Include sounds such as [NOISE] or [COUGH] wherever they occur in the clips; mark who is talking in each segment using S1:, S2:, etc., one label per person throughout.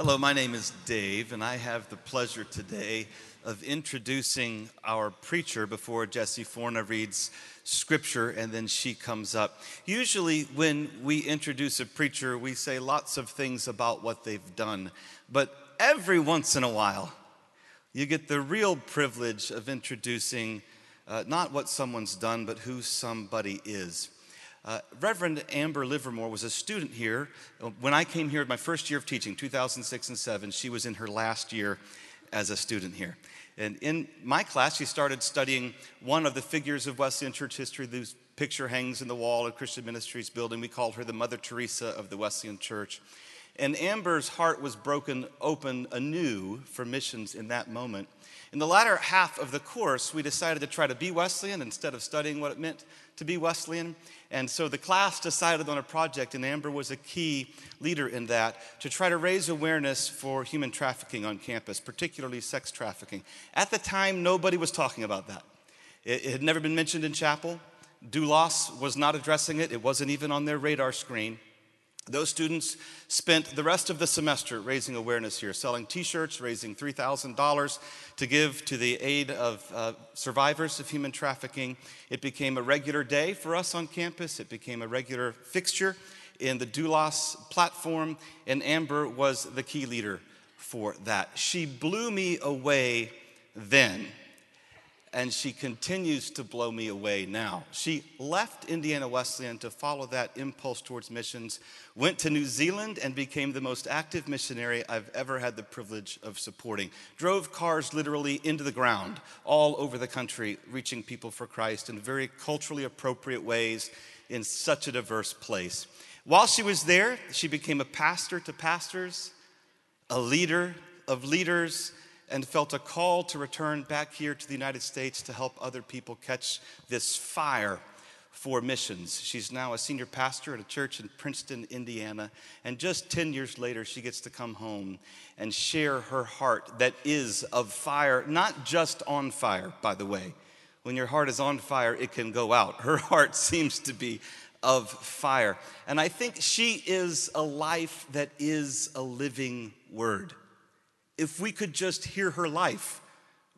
S1: Hello, my name is Dave, and I have the pleasure today of introducing our preacher before Jesse Forna reads scripture and then she comes up. Usually, when we introduce a preacher, we say lots of things about what they've done, but every once in a while, you get the real privilege of introducing uh, not what someone's done, but who somebody is. Uh, Reverend Amber Livermore was a student here. When I came here, my first year of teaching, 2006 and 7, she was in her last year as a student here. And in my class, she started studying one of the figures of Wesleyan church history. This picture hangs in the wall of Christian Ministries building. We called her the Mother Teresa of the Wesleyan Church. And Amber's heart was broken open anew for missions in that moment. In the latter half of the course, we decided to try to be Wesleyan instead of studying what it meant to be Wesleyan. And so the class decided on a project, and Amber was a key leader in that, to try to raise awareness for human trafficking on campus, particularly sex trafficking. At the time, nobody was talking about that. It, it had never been mentioned in chapel. Doulos was not addressing it, it wasn't even on their radar screen. Those students spent the rest of the semester raising awareness here, selling t shirts, raising $3,000 to give to the aid of uh, survivors of human trafficking. It became a regular day for us on campus, it became a regular fixture in the Doulos platform, and Amber was the key leader for that. She blew me away then and she continues to blow me away now. She left Indiana Wesleyan to follow that impulse towards missions, went to New Zealand, and became the most active missionary I've ever had the privilege of supporting. Drove cars literally into the ground all over the country, reaching people for Christ in very culturally appropriate ways in such a diverse place. While she was there, she became a pastor to pastors, a leader of leaders and felt a call to return back here to the United States to help other people catch this fire for missions. She's now a senior pastor at a church in Princeton, Indiana. And just 10 years later, she gets to come home and share her heart that is of fire, not just on fire, by the way. When your heart is on fire, it can go out. Her [LAUGHS] heart seems to be of fire. And I think she is a life that is a living word if we could just hear her life,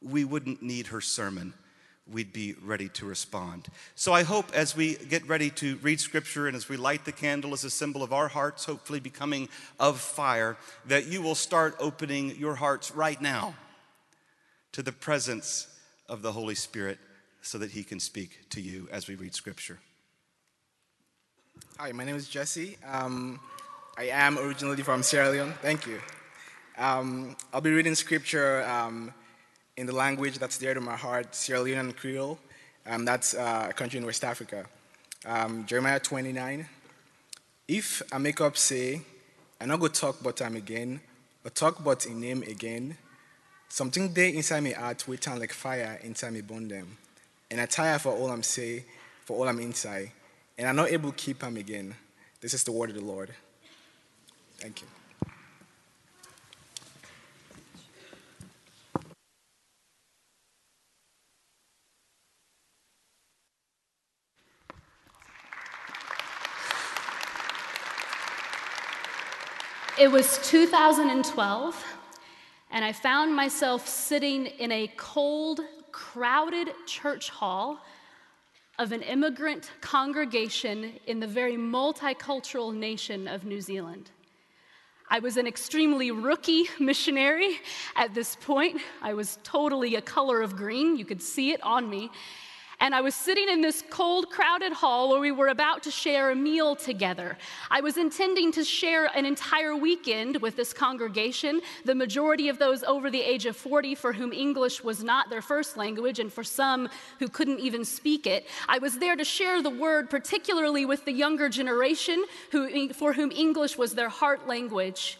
S1: we wouldn't need her sermon. We'd be ready to respond. So I hope as we get ready to read scripture and as we light the candle as a symbol of our hearts, hopefully becoming of fire, that you will start opening your hearts right now to the presence of the Holy Spirit so that he can speak to you as we read scripture.
S2: Hi, my name is Jesse. Um, I am originally from Sierra Leone. Thank you. Um, I'll be reading scripture um, in the language that's dear to my heart, Sierra Leone Creole. Um, that's uh, a country in West Africa. Um, Jeremiah 29. If I make up say, I not go talk but I'm again, or talk but in name again, something there inside me heart will turn like fire inside me burn them. And I tire for all I'm say, for all I'm inside, and I'm not able to keep them again. This is the word of the Lord. Thank you.
S3: It was 2012, and I found myself sitting in a cold, crowded church hall of an immigrant congregation in the very multicultural nation of New Zealand. I was an extremely rookie missionary at this point. I was totally a color of green, you could see it on me and I was sitting in this cold, crowded hall where we were about to share a meal together. I was intending to share an entire weekend with this congregation, the majority of those over the age of 40 for whom English was not their first language, and for some who couldn't even speak it. I was there to share the word, particularly with the younger generation who, for whom English was their heart language.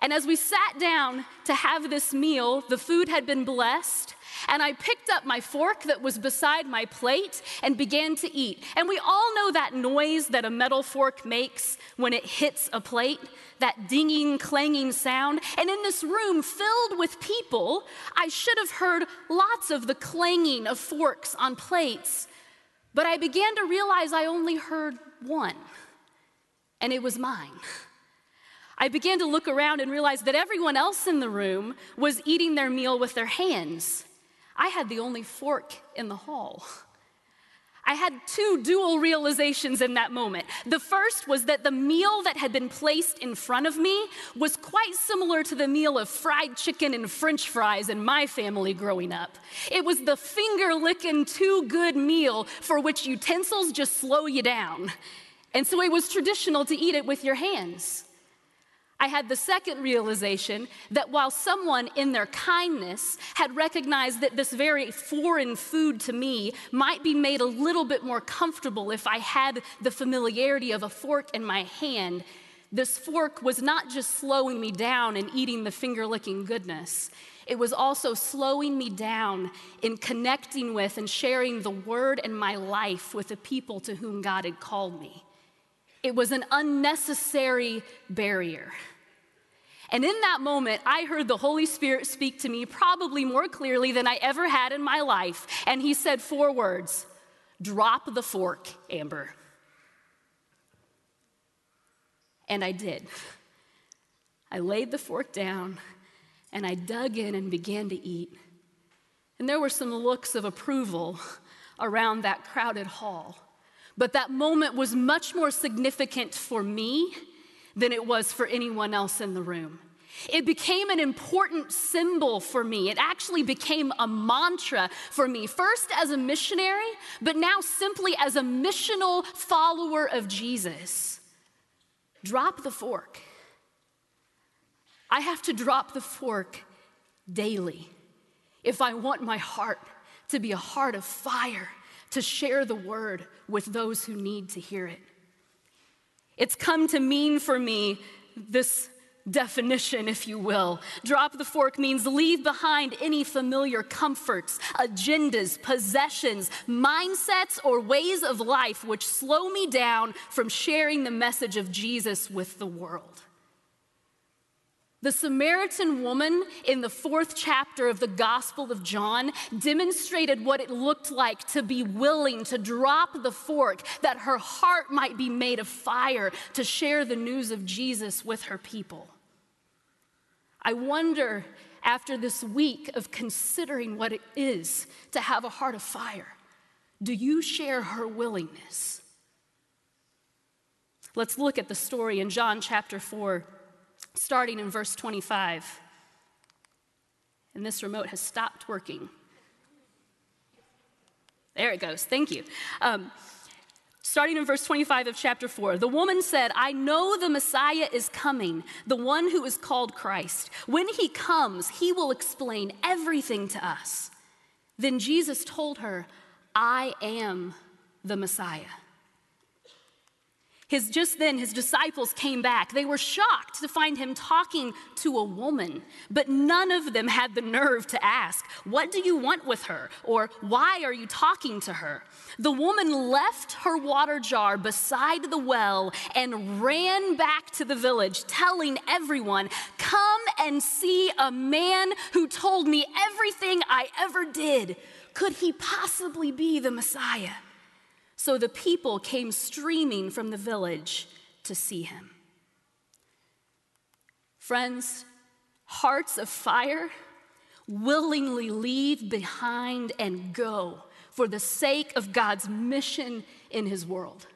S3: And as we sat down to have this meal, the food had been blessed. And I picked up my fork that was beside my plate and began to eat. And we all know that noise that a metal fork makes when it hits a plate, that dinging, clanging sound. And in this room filled with people, I should have heard lots of the clanging of forks on plates. But I began to realize I only heard one, and it was mine. I began to look around and realize that everyone else in the room was eating their meal with their hands. I had the only fork in the hall. I had two dual realizations in that moment. The first was that the meal that had been placed in front of me was quite similar to the meal of fried chicken and french fries in my family growing up. It was the finger licking, too good meal for which utensils just slow you down. And so it was traditional to eat it with your hands. I had the second realization that while someone in their kindness had recognized that this very foreign food to me might be made a little bit more comfortable if I had the familiarity of a fork in my hand, this fork was not just slowing me down and eating the finger licking goodness. It was also slowing me down in connecting with and sharing the word and my life with the people to whom God had called me. It was an unnecessary barrier. And in that moment, I heard the Holy Spirit speak to me probably more clearly than I ever had in my life. And He said four words Drop the fork, Amber. And I did. I laid the fork down and I dug in and began to eat. And there were some looks of approval around that crowded hall. But that moment was much more significant for me than it was for anyone else in the room. It became an important symbol for me. It actually became a mantra for me, first as a missionary, but now simply as a missional follower of Jesus. Drop the fork. I have to drop the fork daily if I want my heart to be a heart of fire to share the word with those who need to hear it. It's come to mean for me this definition, if you will. Drop the fork means leave behind any familiar comforts, agendas, possessions, mindsets, or ways of life which slow me down from sharing the message of Jesus with the world. The Samaritan woman in the fourth chapter of the Gospel of John demonstrated what it looked like to be willing to drop the fork, that her heart might be made of fire to share the news of Jesus with her people. I wonder, after this week of considering what it is to have a heart of fire, do you share her willingness? Let's look at the story in John chapter 4 starting in verse 25. And this remote has stopped working. There it goes. Thank you. Um, starting in verse 25 of chapter 4, the woman said, I know the Messiah is coming, the one who is called Christ. When he comes, he will explain everything to us. Then Jesus told her, I am the Messiah. His, just then, his disciples came back. They were shocked to find him talking to a woman, but none of them had the nerve to ask, What do you want with her? or Why are you talking to her? The woman left her water jar beside the well and ran back to the village, telling everyone, Come and see a man who told me everything I ever did. Could he possibly be the Messiah? So the people came streaming from the village to see him. Friends, hearts of fire willingly leave behind and go for the sake of God's mission in his world.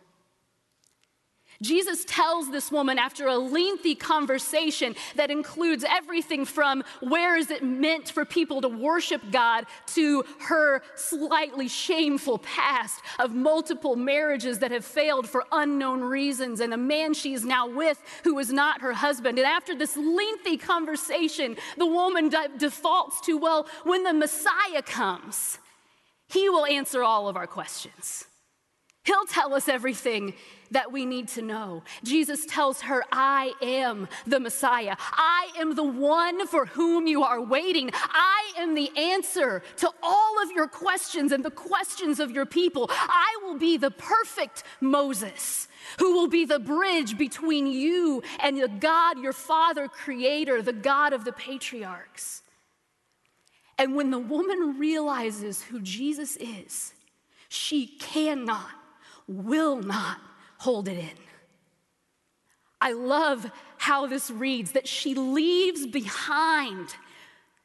S3: Jesus tells this woman after a lengthy conversation that includes everything from where is it meant for people to worship God to her slightly shameful past of multiple marriages that have failed for unknown reasons and a man she's now with who is not her husband. And after this lengthy conversation, the woman de- defaults to, well, when the Messiah comes, he will answer all of our questions. He'll tell us everything that we need to know. Jesus tells her, I am the Messiah. I am the one for whom you are waiting. I am the answer to all of your questions and the questions of your people. I will be the perfect Moses who will be the bridge between you and the God, your Father, Creator, the God of the patriarchs. And when the woman realizes who Jesus is, she cannot, will not hold it in. I love how this reads that she leaves behind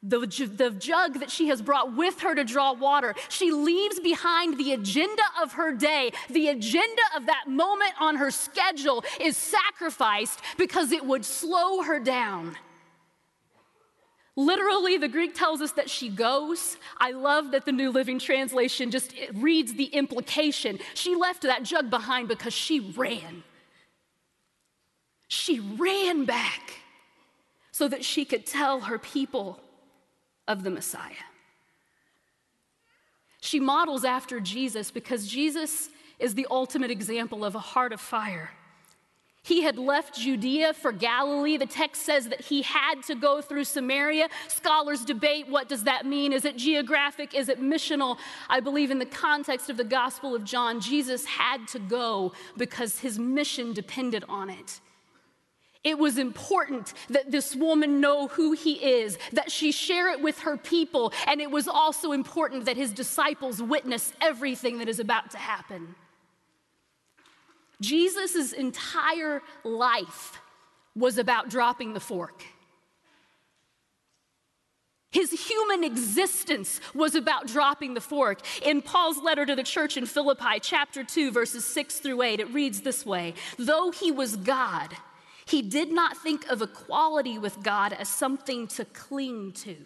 S3: the, the jug that she has brought with her to draw water. She leaves behind the agenda of her day. The agenda of that moment on her schedule is sacrificed because it would slow her down. Literally, the Greek tells us that she goes. I love that the New Living Translation just reads the implication. She left that jug behind because she ran. She ran back so that she could tell her people of the Messiah. She models after Jesus because Jesus is the ultimate example of a heart of fire. He had left Judea for Galilee. The text says that he had to go through Samaria. Scholars debate what does that mean? Is it geographic? Is it missional? I believe in the context of the Gospel of John, Jesus had to go because his mission depended on it. It was important that this woman know who he is, that she share it with her people, and it was also important that his disciples witness everything that is about to happen. Jesus' entire life was about dropping the fork. His human existence was about dropping the fork. In Paul's letter to the church in Philippi, chapter 2, verses 6 through 8, it reads this way Though he was God, he did not think of equality with God as something to cling to.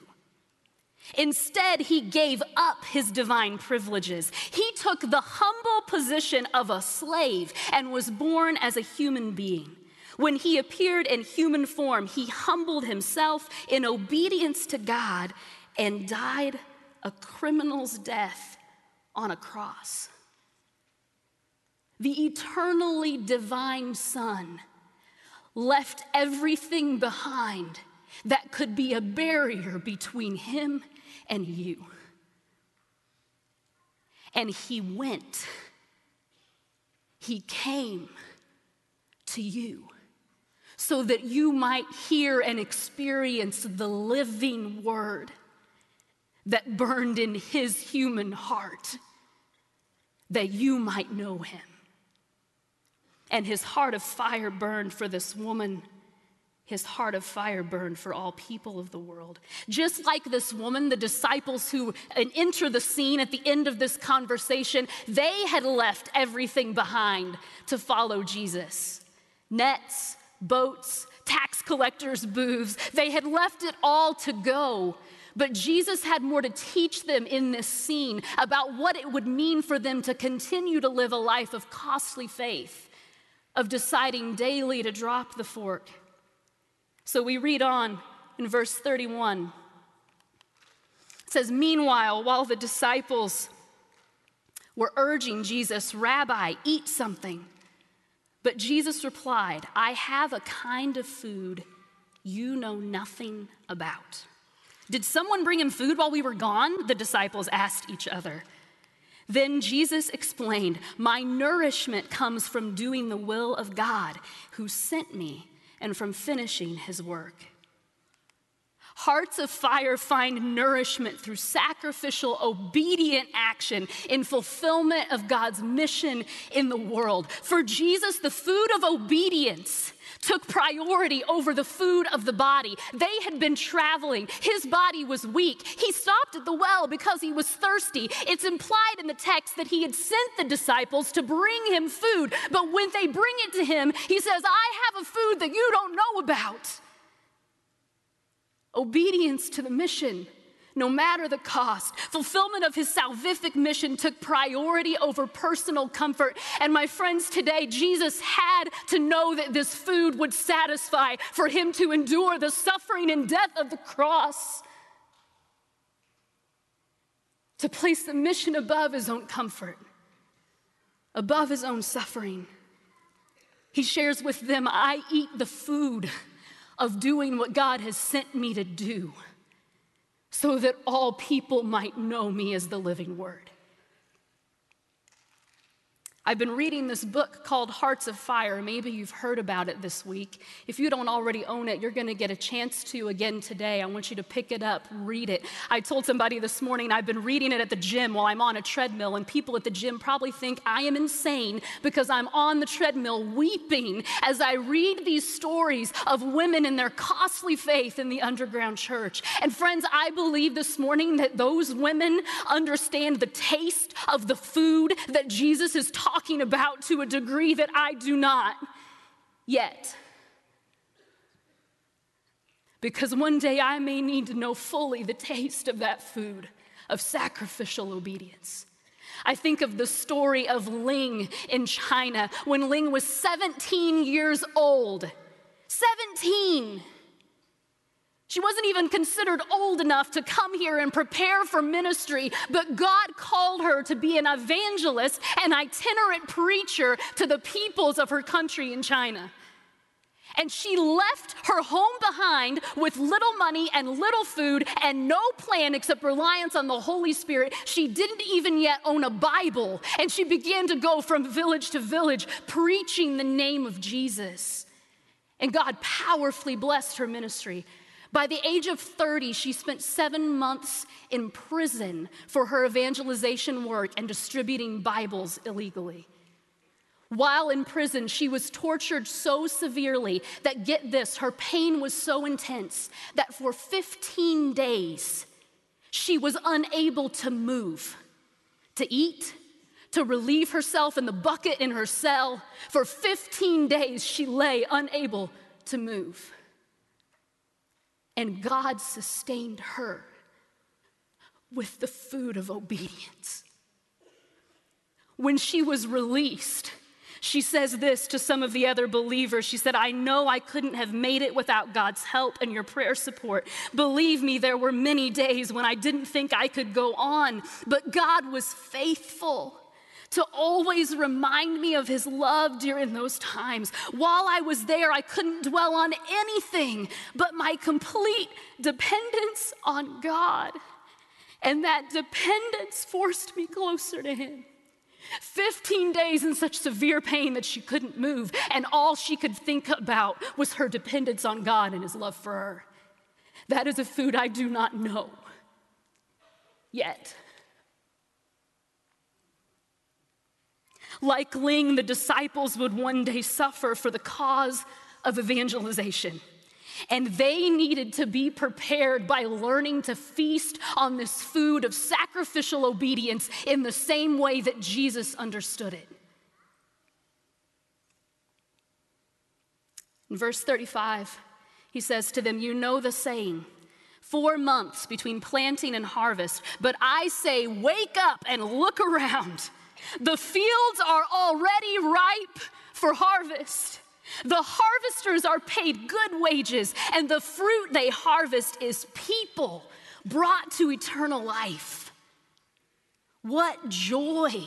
S3: Instead, he gave up his divine privileges. He took the humble position of a slave and was born as a human being. When he appeared in human form, he humbled himself in obedience to God and died a criminal's death on a cross. The eternally divine Son left everything behind that could be a barrier between him and you. And he went, he came to you so that you might hear and experience the living word that burned in his human heart, that you might know him and his heart of fire burned for this woman. His heart of fire burned for all people of the world. Just like this woman, the disciples who uh, enter the scene at the end of this conversation, they had left everything behind to follow Jesus nets, boats, tax collectors' booths. They had left it all to go. But Jesus had more to teach them in this scene about what it would mean for them to continue to live a life of costly faith of deciding daily to drop the fork. So we read on in verse 31. It says, Meanwhile, while the disciples were urging Jesus, Rabbi, eat something. But Jesus replied, I have a kind of food you know nothing about. Did someone bring him food while we were gone? The disciples asked each other. Then Jesus explained, My nourishment comes from doing the will of God who sent me and from finishing his work. Hearts of fire find nourishment through sacrificial, obedient action in fulfillment of God's mission in the world. For Jesus, the food of obedience took priority over the food of the body. They had been traveling. His body was weak. He stopped at the well because he was thirsty. It's implied in the text that he had sent the disciples to bring him food, but when they bring it to him, he says, I have a food that you don't know about. Obedience to the mission no matter the cost. Fulfillment of his salvific mission took priority over personal comfort. And my friends, today, Jesus had to know that this food would satisfy for him to endure the suffering and death of the cross. To place the mission above his own comfort, above his own suffering. He shares with them, I eat the food of doing what God has sent me to do so that all people might know me as the living word. I've been reading this book called Hearts of Fire. Maybe you've heard about it this week. If you don't already own it, you're going to get a chance to again today. I want you to pick it up, read it. I told somebody this morning I've been reading it at the gym while I'm on a treadmill, and people at the gym probably think I am insane because I'm on the treadmill weeping as I read these stories of women and their costly faith in the underground church. And friends, I believe this morning that those women understand the taste of the food that Jesus is talking talking about to a degree that I do not yet. Because one day I may need to know fully the taste of that food of sacrificial obedience. I think of the story of Ling in China when Ling was 17 years old. 17! She wasn't even considered old enough to come here and prepare for ministry, but God called her to be an evangelist, an itinerant preacher to the peoples of her country in China. And she left her home behind with little money and little food and no plan except reliance on the Holy Spirit. She didn't even yet own a Bible. And she began to go from village to village preaching the name of Jesus. And God powerfully blessed her ministry. By the age of 30, she spent seven months in prison for her evangelization work and distributing Bibles illegally. While in prison, she was tortured so severely that, get this, her pain was so intense that for 15 days, she was unable to move, to eat, to relieve herself in the bucket in her cell. For 15 days, she lay unable to move. And God sustained her with the food of obedience. When she was released, she says this to some of the other believers. She said, I know I couldn't have made it without God's help and your prayer support. Believe me, there were many days when I didn't think I could go on, but God was faithful to always remind me of his love during those times. While I was there, I couldn't dwell on anything but my complete dependence on God. And that dependence forced me closer to him. 15 days in such severe pain that she couldn't move, and all she could think about was her dependence on God and his love for her. That is a food I do not know yet. Like Ling, the disciples would one day suffer for the cause of evangelization. And they needed to be prepared by learning to feast on this food of sacrificial obedience in the same way that Jesus understood it. In verse 35, he says to them, You know the saying, four months between planting and harvest, but I say, Wake up and look around. The fields are already ripe for harvest. The harvesters are paid good wages, and the fruit they harvest is people brought to eternal life. What joy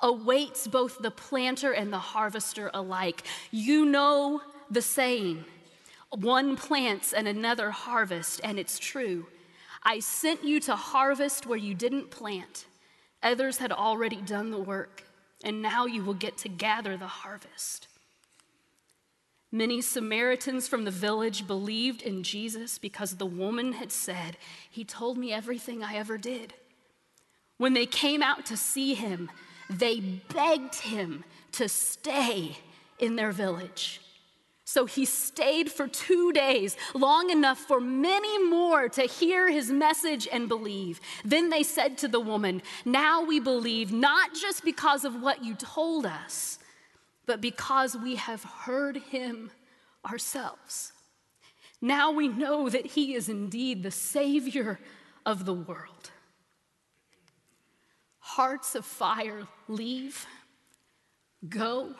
S3: awaits both the planter and the harvester alike. You know the saying one plants and another harvests, and it's true. I sent you to harvest where you didn't plant Others had already done the work, and now you will get to gather the harvest. Many Samaritans from the village believed in Jesus because the woman had said, He told me everything I ever did. When they came out to see him, they begged him to stay in their village. So he stayed for two days, long enough for many more to hear his message and believe. Then they said to the woman, Now we believe, not just because of what you told us, but because we have heard him ourselves. Now we know that he is indeed the Savior of the world. Hearts of fire, leave, go,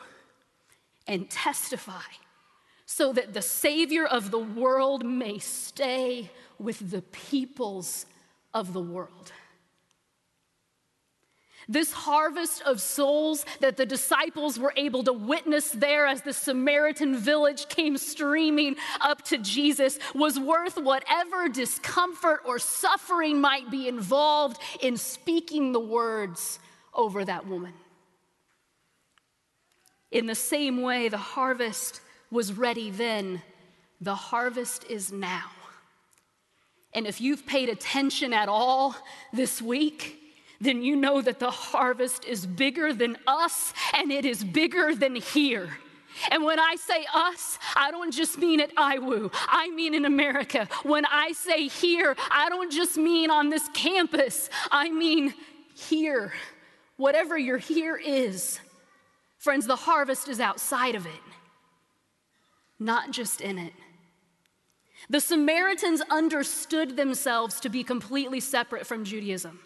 S3: and testify so that the Savior of the world may stay with the peoples of the world. This harvest of souls that the disciples were able to witness there as the Samaritan village came streaming up to Jesus was worth whatever discomfort or suffering might be involved in speaking the words over that woman. In the same way, the harvest was ready then, the harvest is now. And if you've paid attention at all this week, then you know that the harvest is bigger than us and it is bigger than here. And when I say us, I don't just mean at IWU, I mean in America. When I say here, I don't just mean on this campus, I mean here. Whatever your here is, friends, the harvest is outside of it, not just in it. The Samaritans understood themselves to be completely separate from Judaism.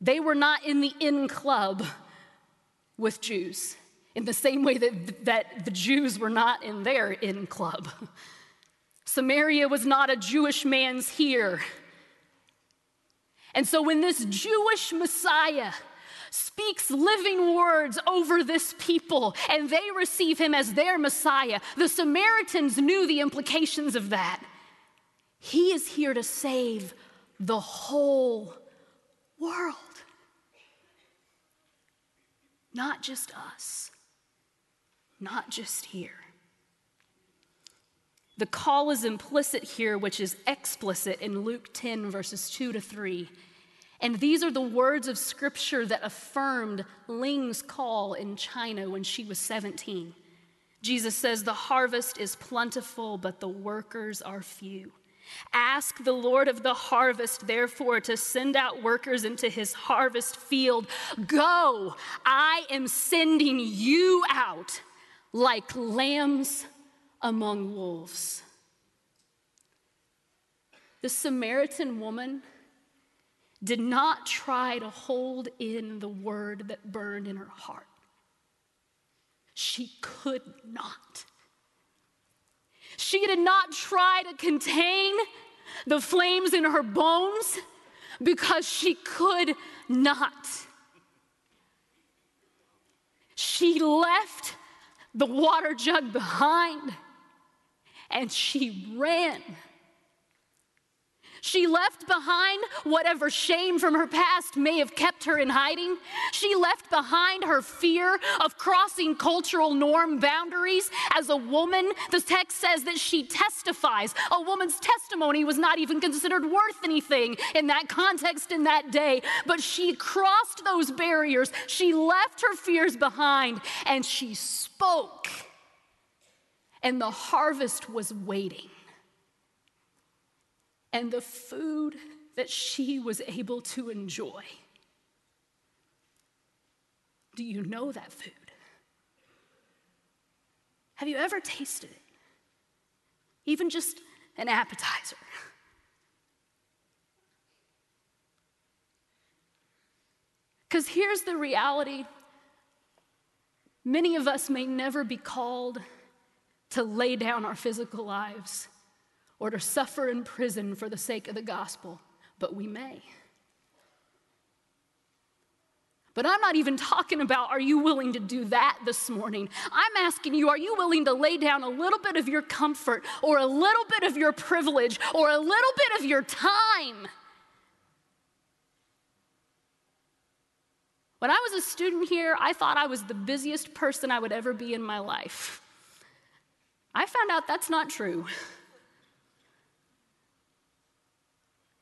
S3: They were not in the in club with Jews in the same way that, that the Jews were not in their in club. Samaria was not a Jewish man's here. And so when this Jewish Messiah speaks living words over this people and they receive him as their Messiah, the Samaritans knew the implications of that. He is here to save the whole world, not just us not just here. The call is implicit here, which is explicit in Luke 10, verses 2 to 3. And these are the words of scripture that affirmed Ling's call in China when she was 17. Jesus says, The harvest is plentiful, but the workers are few. Ask the Lord of the harvest, therefore, to send out workers into his harvest field. Go, I am sending you out like lambs among wolves. The Samaritan woman did not try to hold in the word that burned in her heart. She could not. She did not try to contain the flames in her bones because she could not. She left the water jug behind and she ran she left behind whatever shame from her past may have kept her in hiding. She left behind her fear of crossing cultural norm boundaries. As a woman, the text says that she testifies. A woman's testimony was not even considered worth anything in that context in that day, but she crossed those barriers. She left her fears behind and she spoke. And the harvest was waiting and the food that she was able to enjoy. Do you know that food? Have you ever tasted it? Even just an appetizer. [LAUGHS] Because here's the reality many of us may never be called to lay down our physical lives or to suffer in prison for the sake of the gospel, but we may. But I'm not even talking about are you willing to do that this morning? I'm asking you, are you willing to lay down a little bit of your comfort or a little bit of your privilege or a little bit of your time? When I was a student here, I thought I was the busiest person I would ever be in my life. I found out that's not true.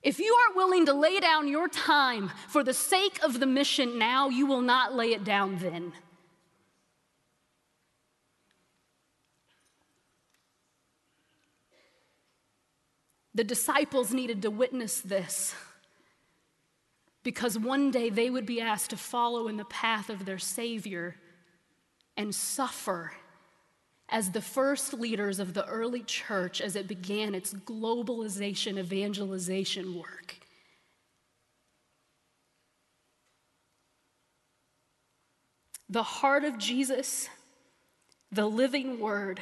S3: If you aren't willing to lay down your time for the sake of the mission now, you will not lay it down then. The disciples needed to witness this because one day they would be asked to follow in the path of their Savior and suffer as the first leaders of the early church as it began its globalization evangelization work. The heart of Jesus, the living word,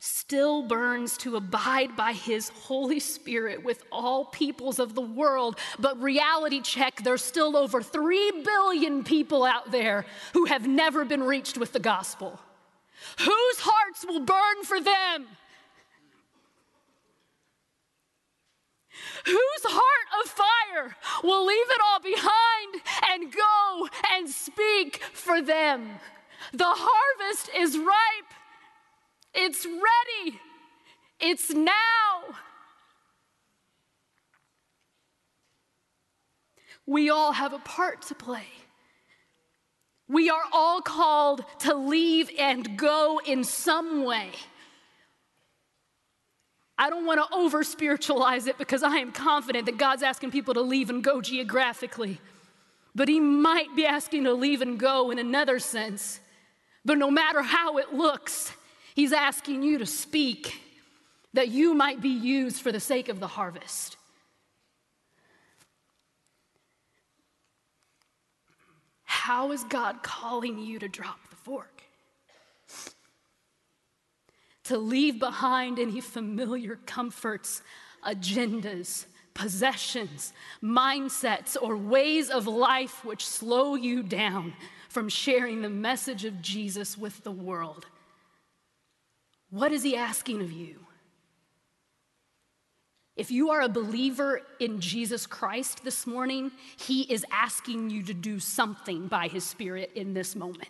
S3: still burns to abide by his Holy Spirit with all peoples of the world. But reality check, there's still over 3 billion people out there who have never been reached with the gospel. Whose hearts will burn for them? Whose heart of fire will leave it all behind and go and speak for them? The harvest is ripe, it's ready, it's now. We all have a part to play. We are all called to leave and go in some way. I don't want to over spiritualize it because I am confident that God's asking people to leave and go geographically. But He might be asking to leave and go in another sense. But no matter how it looks, He's asking you to speak that you might be used for the sake of the harvest. How is God calling you to drop the fork? To leave behind any familiar comforts, agendas, possessions, mindsets, or ways of life which slow you down from sharing the message of Jesus with the world. What is He asking of you? If you are a believer in Jesus Christ this morning, He is asking you to do something by His Spirit in this moment.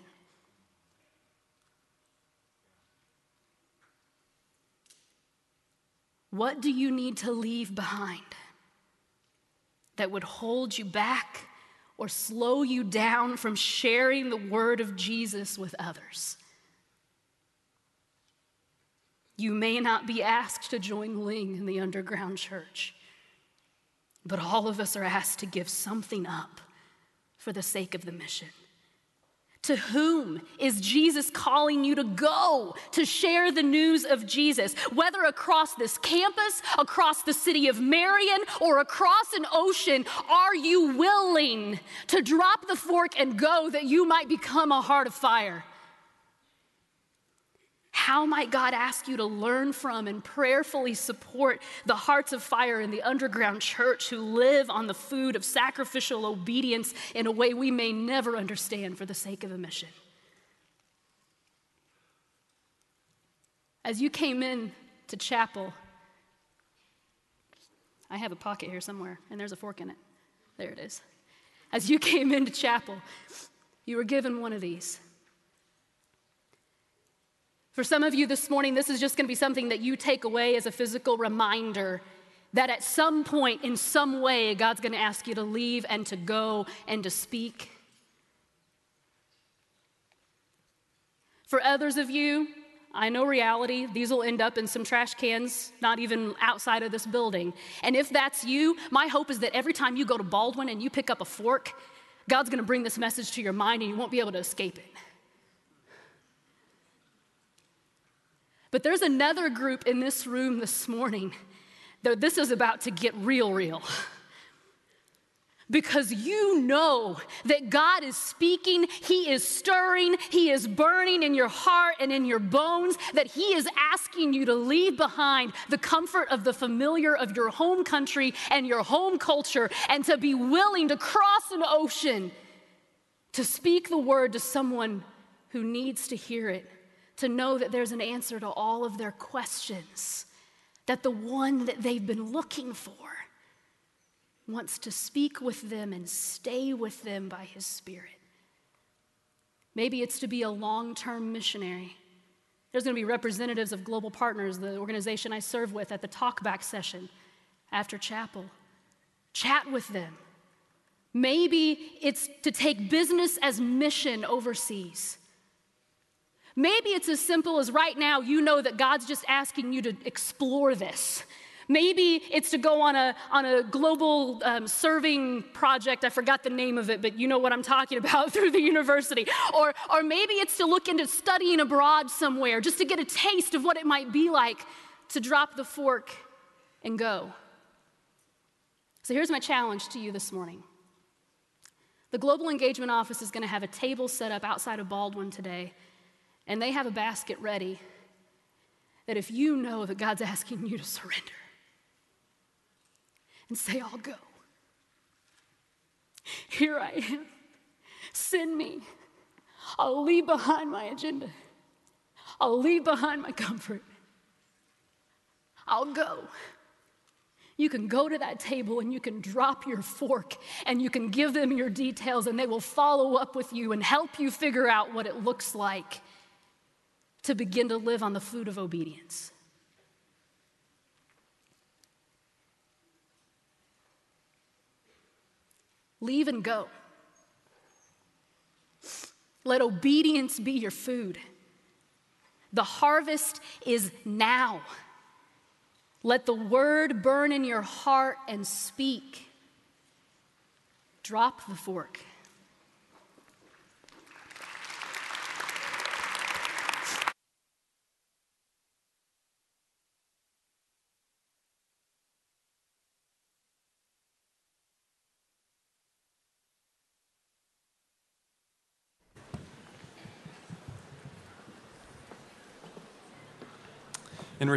S3: What do you need to leave behind that would hold you back or slow you down from sharing the word of Jesus with others? You may not be asked to join Ling in the underground church, but all of us are asked to give something up for the sake of the mission. To whom is Jesus calling you to go to share the news of Jesus? Whether across this campus, across the city of Marion, or across an ocean, are you willing to drop the fork and go that you might become a heart of fire? How might God ask you to learn from and prayerfully support the hearts of fire in the underground church who live on the food of sacrificial obedience in a way we may never understand for the sake of a mission? As you came in to chapel, I have a pocket here somewhere, and there's a fork in it. There it is. As you came into chapel, you were given one of these. For some of you this morning, this is just going to be something that you take away as a physical reminder that at some point, in some way, God's going to ask you to leave and to go and to speak. For others of you, I know reality. These will end up in some trash cans, not even outside of this building. And if that's you, my hope is that every time you go to Baldwin and you pick up a fork, God's going to bring this message to your mind and you won't be able to escape it. But there's another group in this room this morning that this is about to get real, real. Because you know that God is speaking, He is stirring, He is burning in your heart and in your bones, that He is asking you to leave behind the comfort of the familiar of your home country and your home culture and to be willing to cross an ocean to speak the word to someone who needs to hear it to know that there's an answer to all of their questions, that the one that they've been looking for wants to speak with them and stay with them by his Spirit. Maybe it's to be a long term missionary. There's going to be representatives of Global Partners, the organization I serve with, at the talkback session after chapel. Chat with them. Maybe it's to take business as mission overseas. Maybe it's as simple as right now you know that God's just asking you to explore this. Maybe it's to go on a, on a global um, serving project. I forgot the name of it, but you know what I'm talking [LAUGHS] about through the university. Or, or maybe it's to look into studying abroad somewhere just to get a taste of what it might be like to drop the fork and go. So here's my challenge to you this morning. The Global Engagement Office is going to have a table set up outside of Baldwin today and they have a basket ready that if you know that God's asking you to surrender and say, I'll go, here I am, send me. I'll leave behind my agenda, I'll leave behind my comfort. I'll go. You can go to that table and you can drop your fork and you can give them your details, and they will follow up with you and help you figure out what it looks like to begin to live on the food of obedience. Leave and go. Let obedience be your food. The harvest is now. Let the word burn in your heart and speak. Drop the fork.